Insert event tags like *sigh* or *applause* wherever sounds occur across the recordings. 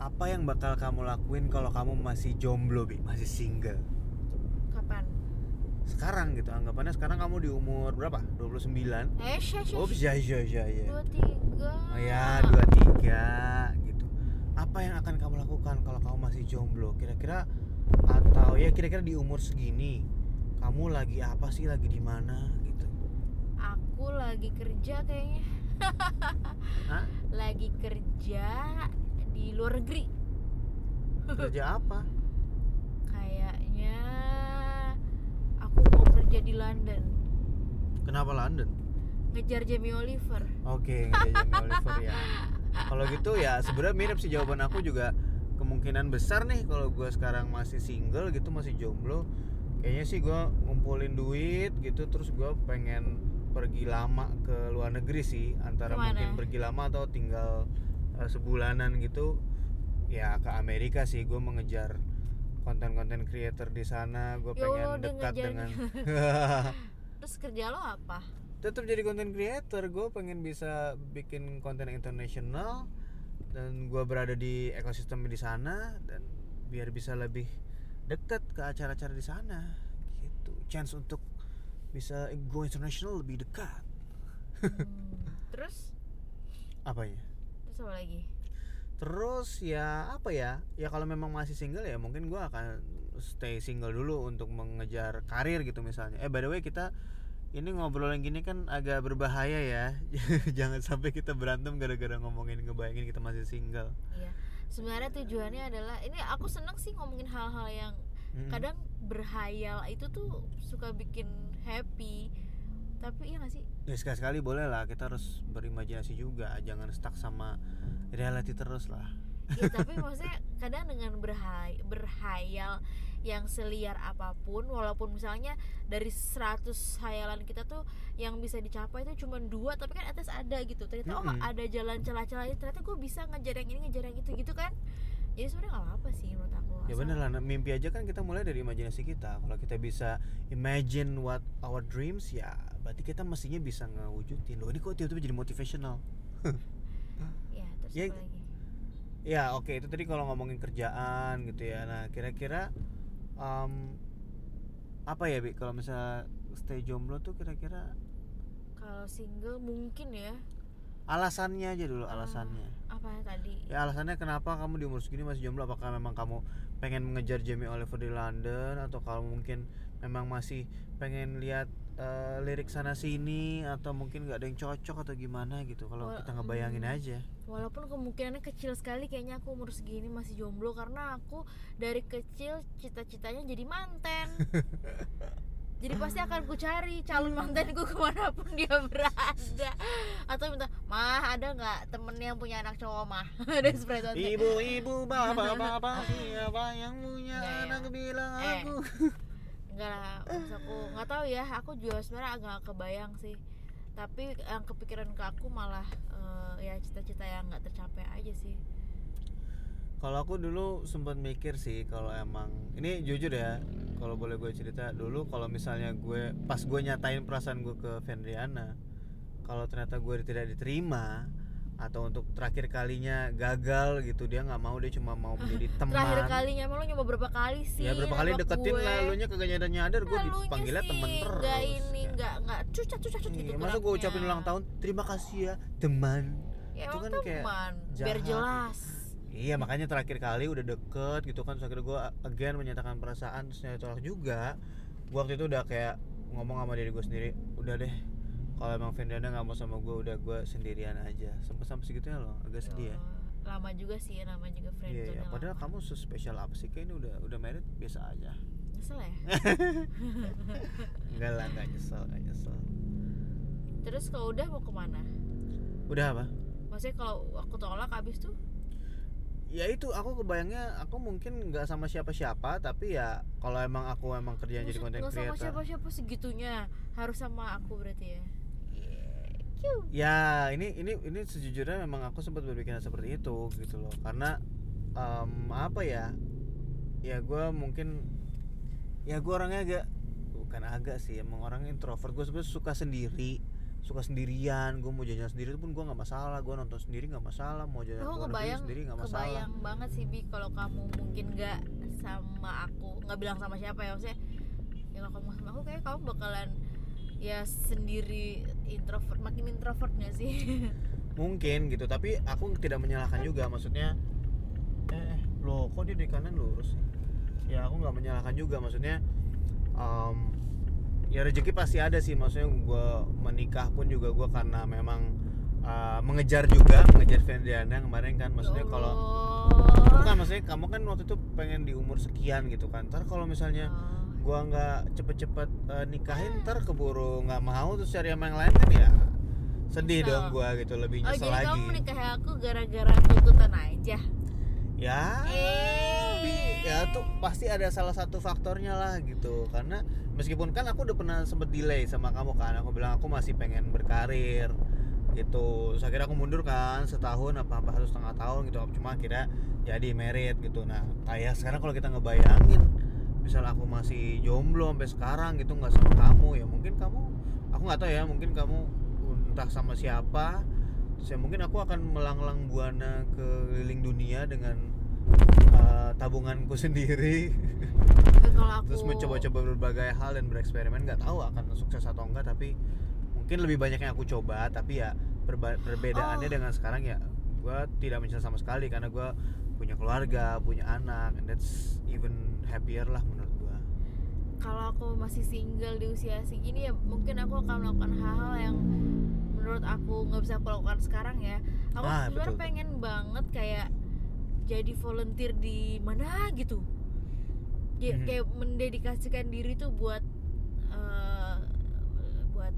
apa yang bakal kamu lakuin kalau kamu masih jomblo bi? Masih single? Kapan? sekarang gitu anggapannya sekarang kamu di umur berapa? 29 Eh, syah, oh iya iya iya Dua, tiga. Oh ya 23 gitu. Apa yang akan kamu lakukan kalau kamu masih jomblo? Kira-kira atau ya kira-kira di umur segini kamu lagi apa sih? Lagi di mana? Gitu. Aku lagi kerja kayaknya. *laughs* Hah? Lagi kerja di luar negeri. Kerja apa? Kayaknya Aku mau kerja di London. Kenapa London? Ngejar Jamie Oliver. Oke, ngejar Jamie Oliver ya. Kalau gitu ya sebenarnya mirip sih jawaban aku juga. Kemungkinan besar nih kalau gue sekarang masih single gitu masih jomblo kayaknya sih gue ngumpulin duit gitu terus gue pengen pergi lama ke luar negeri sih. Antara Ke mana? mungkin pergi lama atau tinggal sebulanan gitu ya ke Amerika sih. Gue mengejar konten-konten creator di sana. Gue Ya pengen dia dekat dengan *laughs* Terus kerja lo apa? tetap jadi content creator. Gue pengen bisa bikin konten internasional dan gue berada di ekosistem di sana dan biar bisa lebih dekat ke acara-acara di sana gitu. Chance untuk bisa go international lebih dekat. Hmm, *laughs* Terus? apa ya Terus apa lagi? terus ya apa ya ya kalau memang masih single ya mungkin gue akan stay single dulu untuk mengejar karir gitu misalnya eh by the way kita ini ngobrol yang gini kan agak berbahaya ya *laughs* jangan sampai kita berantem gara-gara ngomongin ngebayangin kita masih single Iya. Sebenarnya tujuannya adalah ini aku seneng sih ngomongin hal-hal yang kadang berhayal itu tuh suka bikin happy. Tapi iya gak sih? ya sekali-sekali boleh lah kita harus berimajinasi juga. Jangan stuck sama reality terus lah. Ya, *laughs* tapi maksudnya kadang dengan berhay berhayal yang seliar apa pun walaupun misalnya dari 100 hayalan kita tuh yang bisa dicapai itu cuma dua tapi kan atas ada gitu. Ternyata oh Mm-mm. ada jalan celah-celahnya ternyata gue bisa ngejar yang ini ngejar yang itu. Gitu kan jadi sebenarnya nggak apa-apa sih menurut aku ya bener lah mimpi aja kan kita mulai dari imajinasi kita. Kalau kita bisa imagine what our dreams ya berarti kita mestinya bisa ngewujudin. Loh ini kok tiba-tiba jadi motivational? *laughs* Ya terus Ya, apa lagi? Ya oke itu tadi kalau ngomongin kerjaan gitu ya. Nah kira-kira em, apa ya bi? Kalau misalnya stay jomblo tuh kira-kira kalau single mungkin ya alasannya aja dulu Ah. alasannya. apa tadi Ya alasannya kenapa kamu di umur segini masih jomblo? Apakah memang kamu pengen mengejar Jamie Oliver di London atau kalau mungkin memang masih pengen lihat eh, lirik sana sini atau mungkin nggak ada yang cocok atau gimana gitu? Kalau kita ngebayangin hmm. aja. Walaupun kemungkinannya kecil sekali kayaknya aku umur segini masih jomblo karena aku dari kecil cita-citanya jadi manten. *laughs* jadi pasti akan ku cari calon mantenku ke mana pun dia berada. Atau minta, mah ada nggak temen yang punya anak cowok mah? *laughs* ada seperti itu. Ibu-ibu, *laughs* bapak-bapak, siapa yang punya Nggak ya. anak bilang Eh. aku. *laughs* Enggak lah, maksud aku nggak tahu ya. Aku juga sebenarnya agak kebayang sih. Tapi yang kepikiran ke aku malah eh, ya cita-cita yang nggak tercapai aja sih. Kalau aku dulu sempat mikir sih kalau emang ini jujur ya, kalau boleh gue cerita dulu kalau misalnya gue pas gue nyatain perasaan gue ke Vendriana, kalau ternyata gue tidak diterima atau untuk terakhir kalinya gagal gitu dia nggak mau dia cuma mau menjadi *laughs* teman. Terakhir kalinya emang lo nyoba berapa kali sih? ya berapa kali deketin gue? lah lu nya kagak nyadar nyadar gue dipanggilnya sih temen terus. Nggak ini, ya. nggak nggak cucat cucat cucat gitu. Iya, masa gue ucapin ulang tahun terima kasih ya teman. Ya, itu kan kayak teman, biar jahat jelas. Iya makanya terakhir kali udah deket gitu kan terus akhirnya gue again menyatakan perasaan terus nyari tolak juga. Gue waktu itu udah kayak ngomong sama diri gue sendiri udah deh kalau emang Vendana nggak mau sama gue udah gue sendirian aja. Sampai sampai segitunya loh agak sedih ya. Oh, Lama juga sih, nama juga friend iya iya. padahal kamu spesial apa sih? Kayak ini udah udah married biasa aja. Nyesel ya? *laughs* enggak lah nggak nyesel nggak nyesel. Terus kalau udah mau ke mana? udah apa? Maksudnya kalau aku tolak abis tuh ya itu aku kebayangnya aku mungkin nggak sama siapa-siapa tapi ya kalau emang aku emang kerjaan jadi Maksud content nggak sama creator. siapa-siapa segitunya. Harus sama aku berarti ya. Yeah, cute. ya ini ini ini sejujurnya memang aku sempat berpikiran seperti itu gitu loh. Karena em, apa ya? Ya gue mungkin ya gue orangnya agak bukan agak sih emang orang introvert. Gue suka sendiri suka sendirian gue mau jajan sendiri pun gue nggak masalah gue nonton sendiri nggak masalah mau jajan aku kebayang sendiri nggak masalah. kebayang banget sih bi kalau kamu mungkin nggak sama aku nggak bilang sama siapa ya maksudnya ya kalau kamu sama aku kayak kamu bakalan ya sendiri introvert makin introvert gak sih? *laughs* Mungkin gitu tapi aku tidak menyalahkan juga maksudnya eh lo kok dia di kanan lurus ya aku nggak menyalahkan juga maksudnya em, ya rezeki pasti ada sih. Maksudnya gue menikah pun juga gue karena memang eh, mengejar juga mengejar Fendiana kemarin kan. Maksudnya Ya kalau bukan maksudnya kamu kan waktu itu pengen di umur sekian gitu kan. Ntar kalau misalnya Oh. gua nggak cepet-cepet eh, nikahin ntar keburu nggak mau terus cari yang lain kan ya sedih Nyesel. dong gua gitu lebih Oh nyesel jadi lagi. kamu menikahi aku gara-gara tuntutan aja. Ya. Eh. Ya tuh pasti ada salah satu faktornya lah gitu. Karena meskipun kan aku udah pernah sempet delay sama kamu kan. Aku bilang aku masih pengen berkarir gitu. Terus akhirnya aku mundur kan setahun apa apa satu setengah tahun gitu. Cuma akhirnya jadi merit gitu. Nah kayak sekarang kalau kita ngebayangin misal aku masih jomblo sampai sekarang gitu nggak sama kamu ya mungkin kamu aku nggak tahu ya mungkin kamu entah sama siapa. Terus ya mungkin aku akan melanglang buana keliling dunia dengan uh, tabunganku *laughs* sendiri. Kalau aku terus mencoba-coba berbagai hal dan bereksperimen nggak tahu akan sukses atau enggak tapi mungkin lebih banyak yang aku coba. Tapi ya perba- perbedaannya Oh. dengan sekarang ya gue tidak menyesal sama sekali karena gue punya keluarga punya anak and that's even happier lah menurut gue kalau aku masih single di usia segini ya mungkin aku akan melakukan hal-hal yang menurut aku nggak bisa aku lakukan sekarang ya. Aku Ah, sebenarnya pengen banget kayak jadi volunteer di mana gitu Ya, Mhm. kayak mendedikasikan diri tuh buat eh, buat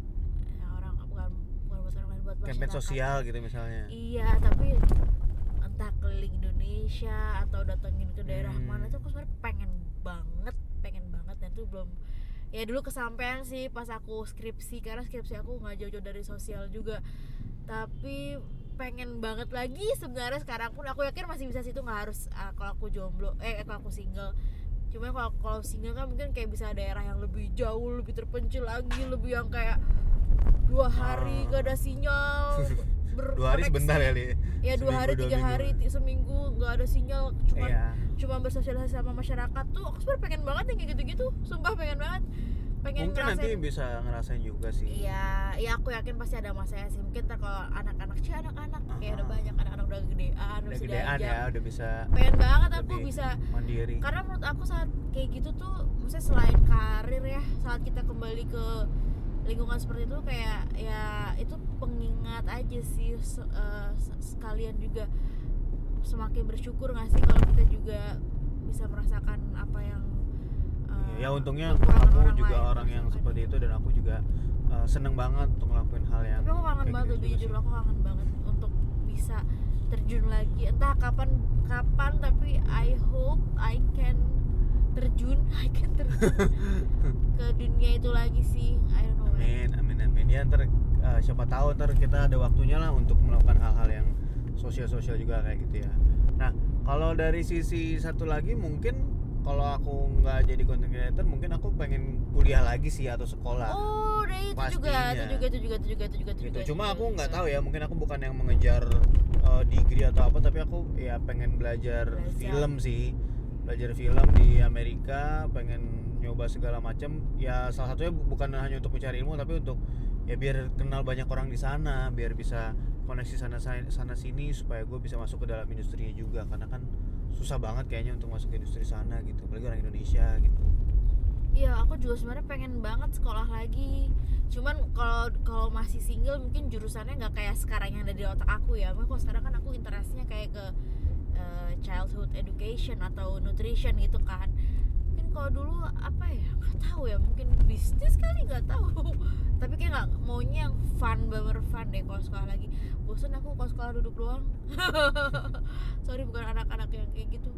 ya, orang bukan bukan buat orang lain buat masyarakat. sosial gitu misalnya Iya, tapi entah keliling Indonesia atau datengin ke daerah Hmm. mana tuh aku sebenarnya pengen banget, pengen banget dan tuh belum ya dulu kesampaian sih pas aku skripsi karena skripsi aku nggak jauh-jauh dari sosial juga tapi pengen banget lagi sebenarnya sekarang pun. Aku yakin masih bisa situ nggak harus ah, kalau aku jomblo eh kalau aku single. Cuma kalau kalau single kan mungkin kayak bisa daerah yang lebih jauh lebih terpencil lagi lebih yang kayak dua hari Ah. gak ada sinyal *laughs* dua hari sebentar ya li? Ya dua Seminggu, hari tiga hari seminggu nggak ada sinyal. Cuma iya. cuma bersosialisasi sama masyarakat tuh aku sebenarnya pengen banget yang kayak gitu-gitu. Sumpah pengen banget pengen mungkin nanti ngerasain bisa ngerasain juga sih. Iya ya aku yakin pasti ada masanya sih. Mungkin ntar kalau anak-anak sih anak-anak. Kayak udah Aha. banyak anak-anak udah gedean udah udah gedean ya udah bisa pengen banget aku bisa mandiri. Karena menurut aku saat kayak gitu tuh maksudnya selain karir ya saat kita kembali ke lingkungan seperti itu kayak ya itu pengingat aja sih se- se- sekalian juga. Semakin bersyukur nggak sih kalau kita juga bisa merasakan apa yang ya untungnya kamu orang juga lain. orang yang seperti itu dan aku juga uh, seneng banget untuk ngelakuin hal yang tapi aku kangen banget gitu jujur aku kangen banget untuk bisa terjun lagi. Entah kapan kapan tapi I hope I can terjun *laughs* I can terjun *laughs* ke dunia itu lagi sih. I don't know amin amin amin. Ya ntar uh, siapa tahu ntar kita ada waktunya lah untuk melakukan hal-hal yang sosial sosial juga kayak gitu ya. Nah kalau dari sisi satu lagi mungkin kalau aku nggak jadi content creator mungkin aku pengen kuliah lagi sih atau sekolah oh udah itu juga Pastinya. itu juga itu juga itu juga itu juga itu gitu juga, cuma aku juga. nggak tahu ya mungkin aku bukan yang mengejar uh, degree atau apa tapi aku ya pengen belajar, Belajar. film sih belajar film di Amerika pengen nyoba segala macam ya salah satunya bu- bukan hanya untuk mencari ilmu tapi untuk ya biar kenal banyak orang di sana biar bisa koneksi sana sana sini supaya gue bisa masuk ke dalam industrinya juga karena kan susah banget kayaknya untuk masuk ke industri sana gitu apalagi orang Indonesia gitu Iya, aku juga sebenarnya pengen banget sekolah lagi. Cuman kalau kalau masih single mungkin jurusannya nggak kayak sekarang yang ada di otak aku ya. Mungkin kalau sekarang kan aku interestnya kayak ke eh, childhood education atau nutrition gitu kan. Mungkin kalau dulu apa ya? Nggak tahu ya. Mungkin bisnis kali nggak tahu. Nggak maunya yang fun bener fun deh kalau sekolah lagi. Bosan aku kalau sekolah duduk doang. *laughs* Sorry bukan anak-anak yang kayak gitu.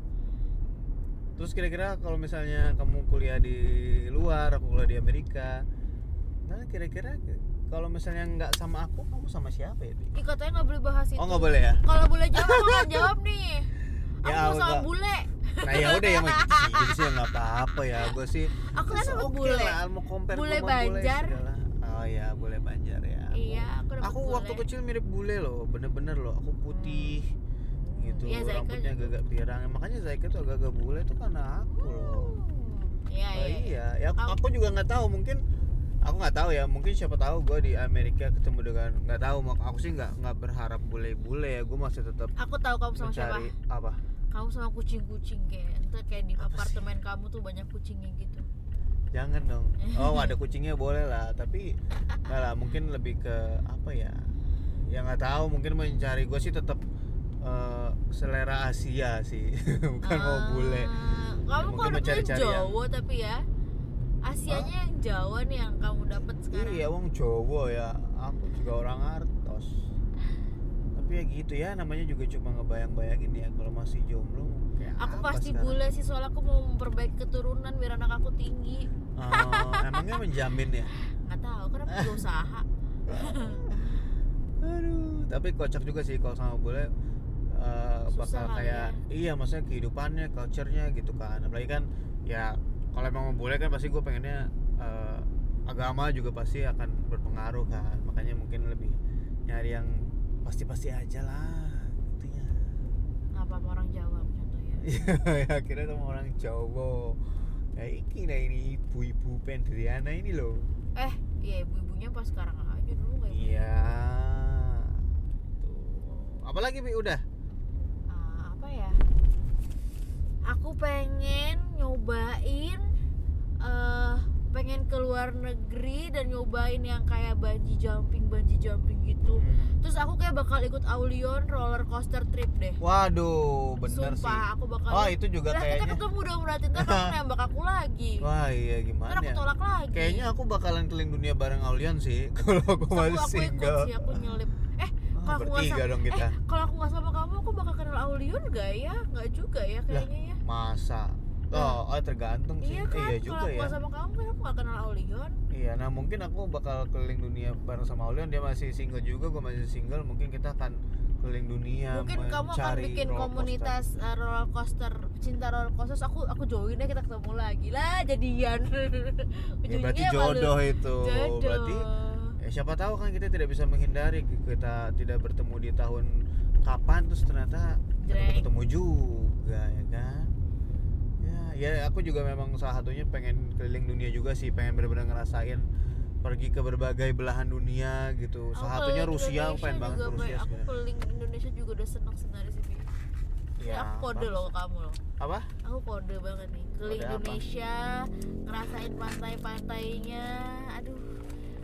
Terus kira-kira kalau misalnya kamu kuliah di luar, aku kuliah di Amerika, nah kira-kira kalau misalnya nggak sama aku, kamu sama siapa ya? Bi? Ih katanya nggak boleh bahas itu. Oh nggak boleh ya? Kalau boleh jawab aku akan *laughs* jawab nih. Aku Ya, mau sama bule. Nah ya udah ya *laughs* gitu jadi sih nggak apa-apa ya, gue sih. Aku kan "It's sama bule. lah, mau compare Bule Banjar." segala. Oh ya, bule Banjar ya. iya aku aku bule. waktu kecil mirip bule loh bener-bener loh aku putih gitu Iya, Zaika rambutnya juga. agak pirang makanya Zaika tuh agak-agak bule tuh karena aku loh. Iya Oh, iya, iya. ya aku, Aku- juga nggak tahu mungkin aku nggak tahu ya. Mungkin siapa tahu gue di Amerika ketemu dengan nggak tahu. Mak aku sih nggak nggak berharap bule-bule ya. Gue masih tetap aku tahu kamu sama siapa. apa? Kamu sama kucing-kucing kayak ente kayak di Apa sih? apartemen kamu tuh banyak kucingnya gitu jangan dong. Oh ada kucingnya boleh lah tapi nggak lah mungkin lebih ke apa ya? Ya nggak tahu mungkin mencari. Gue sih tetap eh, selera Asia sih *laughs* bukan mau bule Ah, Ya, kamu mungkin kok mencari-cari yang- Jawa tapi ya Asianya yang Jawa nih yang kamu dapat sekarang. Iya wong Jawa ya. Aku juga orang Artos. Tapi ya gitu ya namanya juga cuma ngebayang-bayangin ya kalau masih jomblo kayak aku pasti sekarang? bule sih soalnya aku mau memperbaiki keturunan biar anak aku tinggi Oh, emangnya menjamin ya nggak tahu kenapa gue usaha *laughs* Aduh, tapi kocak juga sih kalau sama bule eh, Susah bakal kayak iya maksudnya kehidupannya, culture-nya gitu kan. Apalagi kan ya kalau emang mau bule kan pasti gue pengennya eh, agama juga pasti akan berpengaruh kan. Makanya mungkin lebih nyari yang pasti-pasti aja lah gitu ya. apa orang Jawa ya *laughs* akhirnya sama orang Jawa. Ya iki nah ini ibu-ibu Pendriana ini loh. eh iya ibu-ibunya pas sekarang aja dulu nggak ibu Iya. Tuh. Apalagi Bi udah? Ah, apa ya aku pengen nyobain eh pengen ke luar negeri dan nyobain yang kayak bungee jumping bungee jumping gitu terus aku kayak bakal ikut Aulion roller coaster trip deh Waduh, bener sumpah sih. aku bakal Oh, itu juga Lah, kita kayaknya. ketemu dong berarti ntar *laughs* kamu nembak aku lagi Wah, iya ntar gimana aku ya? tolak lagi Kayaknya aku bakalan keliling dunia bareng Aulian sih *laughs* kalau aku masih aku, aku ikut single. sih aku nyelip eh Ah, kalau aku nggak sama dong kita. eh kalau aku nggak sama kamu aku bakal kenal Aulion gak ya nggak juga ya kayaknya ya Masa? Oh, oh, tergantung sih. iya Eh, kan iya kalau juga aku ya. nggak sama kamu kan aku gak kenal Aulion Iya, nah mungkin aku bakal keliling dunia bareng sama Aulian. Dia masih single juga, gue masih single. Mungkin kita akan keliling dunia. mungkin kamu akan bikin roller komunitas uh, roller coaster cinta roller coaster aku aku join deh kita ketemu lagi lah jadian coaster. *laughs* Ya, berarti Ujung-ujungnya malu. jodoh itu. jodoh Berarti ya siapa tahu kan kita tidak bisa menghindari kita tidak bertemu di tahun kapan terus ternyata ketemu juga ya kan ya ya aku juga memang salah satunya pengen keliling dunia juga sih pengen benar-benar ngerasain pergi ke berbagai belahan dunia gitu. Salah satunya Rusia aku pengen banget ke. Rusia aku keliling Indonesia juga udah seneng sebenarnya sih Bi. ya, aku kode loh kamu loh. Apa? Aku kode banget nih. Keliling Kode apa? Indonesia ngerasain pantai-pantainya aduh.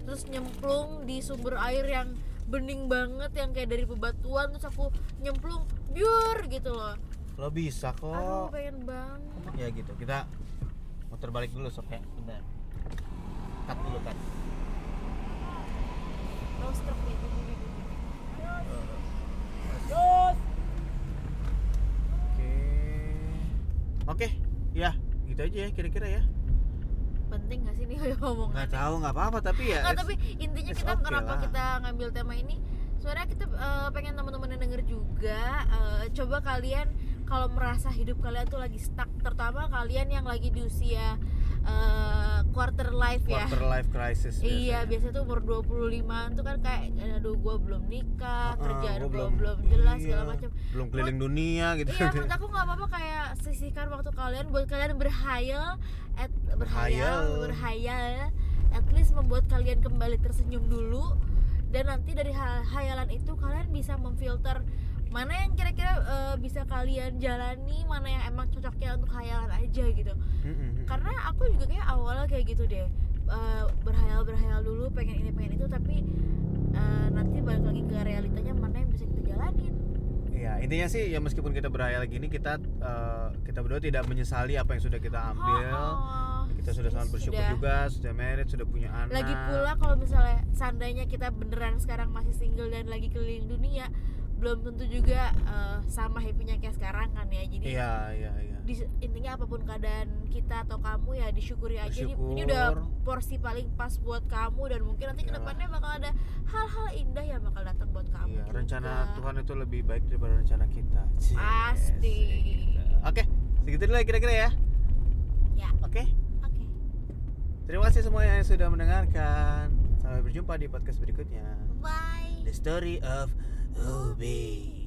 Terus nyemplung di sumber air yang bening banget yang kayak dari bebatuan terus aku nyemplung biur gitu loh lo bisa aduh kok pengen banget ya gitu kita muter balik dulu sob ya bentar cut dulu kan Terus bu, bu, bu. Oke. Oke, ya, gitu aja ya kira-kira ya. penting gak sih nih *laughs* ngomong Nggak tahu nggak apa-apa tapi ya. Nggak, tapi intinya kita okay kenapa lah. kita ngambil tema ini sebenarnya kita eh, pengen teman-teman denger juga eh, coba kalian kalau merasa hidup kalian tuh lagi stuck terutama kalian yang lagi di usia eh, quarter life ya quarter life crisis. Iya, biasanya. tuh umur 25 tuh kan kayak aduh gua belum nikah, Heeh, kerjaan gua belum, jelas segala iya, macam. Belum keliling dunia gitu. Iya, menurut aku nggak apa-apa kayak sisihkan waktu kalian buat kalian berhayal, at, berhayal, Berhayal. at least membuat kalian kembali tersenyum dulu dan nanti dari ha- hayalan itu kalian bisa memfilter mana yang kira-kira eh, bisa kalian jalani, mana yang emang cocoknya untuk hayalan aja gitu. Karena aku juga kayak awalnya kayak gitu deh, eh, berhayal berhayal dulu, pengen ini pengen itu, tapi eh, nanti balik lagi ke realitanya mana yang bisa kita jalanin. Iya, intinya sih ya meskipun kita berhayal gini kita eh, kita berdua tidak menyesali apa yang sudah kita ambil. Oh, Kita sudah sangat bersyukur sudah. juga, sudah married, sudah punya anak. lagi pula kalau misalnya seandainya kita beneran sekarang masih single dan lagi keliling dunia belum tentu juga eh, sama happynya kayak sekarang kan ya jadi Iya, iya, iya. di- intinya apa pun keadaan kita atau kamu ya disyukuri aja ini, ini udah porsi paling pas buat kamu dan mungkin nanti Iyalah. ke depannya bakal ada hal-hal indah yang bakal datang buat kamu Iya, juga. rencana Tuhan itu lebih baik daripada rencana kita. Cies, Pasti. gitu. Oke, segitu dulu ya kira-kira ya. ya Oke. oke Terima kasih semua yang sudah mendengarkan. Sampai berjumpa di podcast berikutnya. bye The story of Ubi.